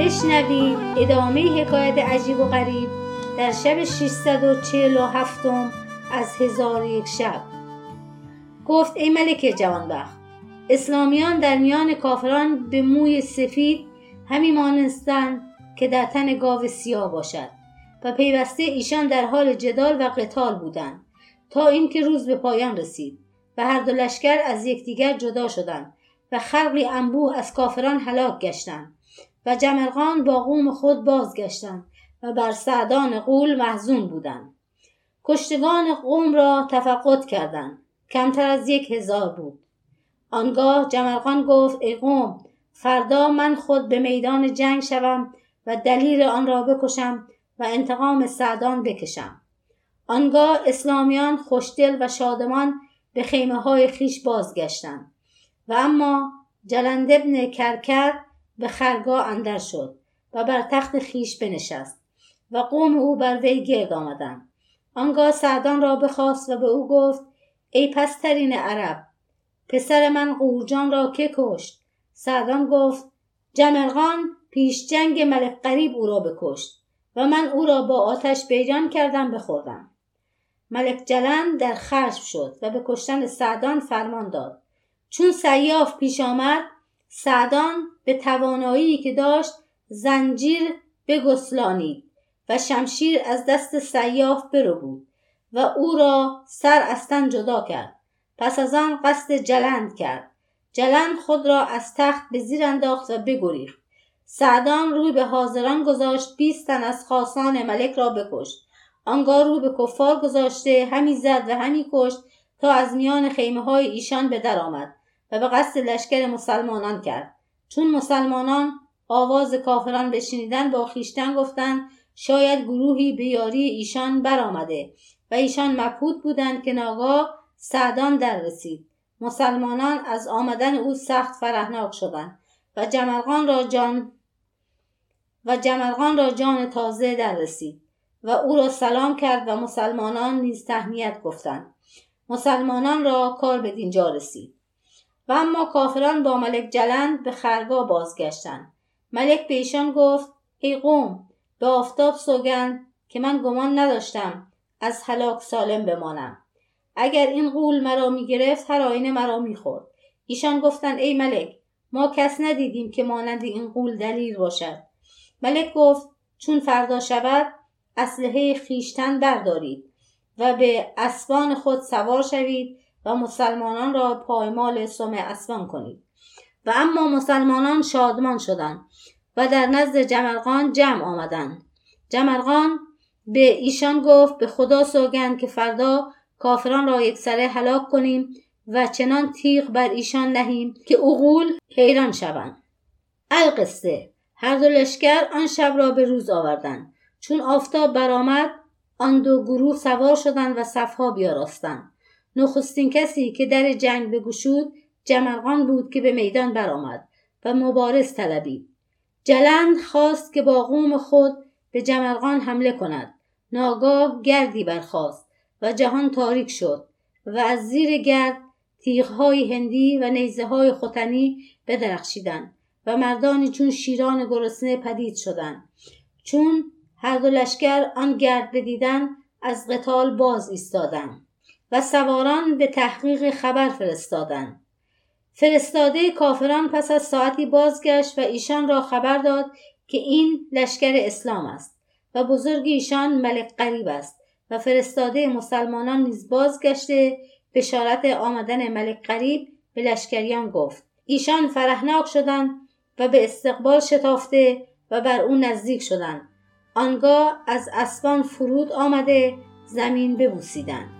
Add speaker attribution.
Speaker 1: بشنوید ادامه حکایت عجیب و غریب در شب 647 از هزار یک شب. گفت ای ملک جوانبخت اسلامیان در میان کافران به موی سفید همی مانستند که در تن گاو سیاه باشد و پیوسته ایشان در حال جدال و قتال بودند تا اینکه روز به پایان رسید و هر دو لشکر از یکدیگر جدا شدند و خلقی انبوه از کافران هلاک گشتند. و جمرغان با قوم خود بازگشتند و بر سعدان قول محزون بودند. کشتگان قوم را تفقد کردند. کمتر از یک هزار بود. آنگاه جمرغان گفت ای قوم فردا من خود به میدان جنگ شوم و دلیل آن را بکشم و انتقام سعدان بکشم. آنگاه اسلامیان خوشدل و شادمان به خیمه های خیش بازگشتند. و اما جلند ابن کرکر به خرگاه اندر شد و بر تخت خیش بنشست و قوم او بر وی گرد آمدند. آنگاه سعدان را بخواست و به او گفت ای پسترین عرب پسر من قورجان را که کشت؟ سعدان گفت جمرغان پیش جنگ ملک قریب او را بکشت و من او را با آتش بیجان کردم بخوردم. ملک جلند در خشم شد و به کشتن سعدان فرمان داد. چون سیاف پیش آمد سعدان به توانایی که داشت زنجیر بگسلانید و شمشیر از دست سیاف برو بود و او را سر از تن جدا کرد. پس از آن قصد جلند کرد. جلند خود را از تخت به زیر انداخت و بگریخت. سعدان روی به حاضران گذاشت بیست تن از خاصان ملک را بکشت. آنگاه رو به کفار گذاشته همی زد و همی کشت تا از میان خیمه های ایشان به در آمد. و به قصد لشکر مسلمانان کرد. چون مسلمانان آواز کافران بشنیدن با خیشتن گفتند شاید گروهی به یاری ایشان برآمده و ایشان مبهوت بودند که ناگاه سعدان در رسید. مسلمانان از آمدن او سخت فرهناک شدند و جمرغان را جان و جمرغان را جان تازه در رسید و او را سلام کرد و مسلمانان نیز تهنیت گفتند. مسلمانان را کار به دینجا رسید. و اما کافران با ملک جلند به خرگاه بازگشتند. ملک به ایشان گفت ای قوم به آفتاب سوگند که من گمان نداشتم از هلاک سالم بمانم. اگر این قول مرا می گرفت هر آینه مرا می خورد. ایشان گفتند ای ملک ما کس ندیدیم که مانند این قول دلیر باشد. ملک گفت چون فردا شود اسلحه خیشتن بردارید و به اسبان خود سوار شوید و مسلمانان را پایمال سم اسبان کنید. و اما مسلمانان شادمان شدند و در نزد جمرغان جمع آمدند. جمرغان به ایشان گفت به خدا سوگند که فردا کافران را یکسره هلاک کنیم و چنان تیغ بر ایشان نهیم که اغول حیران شوند. القصه. هر دو لشکر آن شب را به روز آوردند. چون آفتاب برآمد آن دو گروه سوار شدند و صفها بیاراستند. نخستین کسی که در جنگ بگشود جمرغان بود که به میدان برآمد و مبارز طلبید جلند خواست که با قوم خود به جمرغان حمله کند. ناگاه گردی برخاست و جهان تاریک شد و از زیر گرد تیغهای هندی و نیزه های ختنی بدرخشیدند و مردانی چون شیران گرسنه پدید شدند. چون هر دو لشکر آن گرد بدیدن از قتال باز ایستادند. و سواران به تحقیق خبر فرستادند فرستاده کافران پس از ساعتی بازگشت و ایشان را خبر داد که این لشکر اسلام است و بزرگ ایشان ملک قریب است و فرستاده مسلمانان نیز بازگشته بشارت آمدن ملک قریب به لشکریان گفت. ایشان فرهناک شدند و به استقبال شتافته و بر او نزدیک شدند. آنگاه از اسبان فرود آمده زمین ببوسیدند.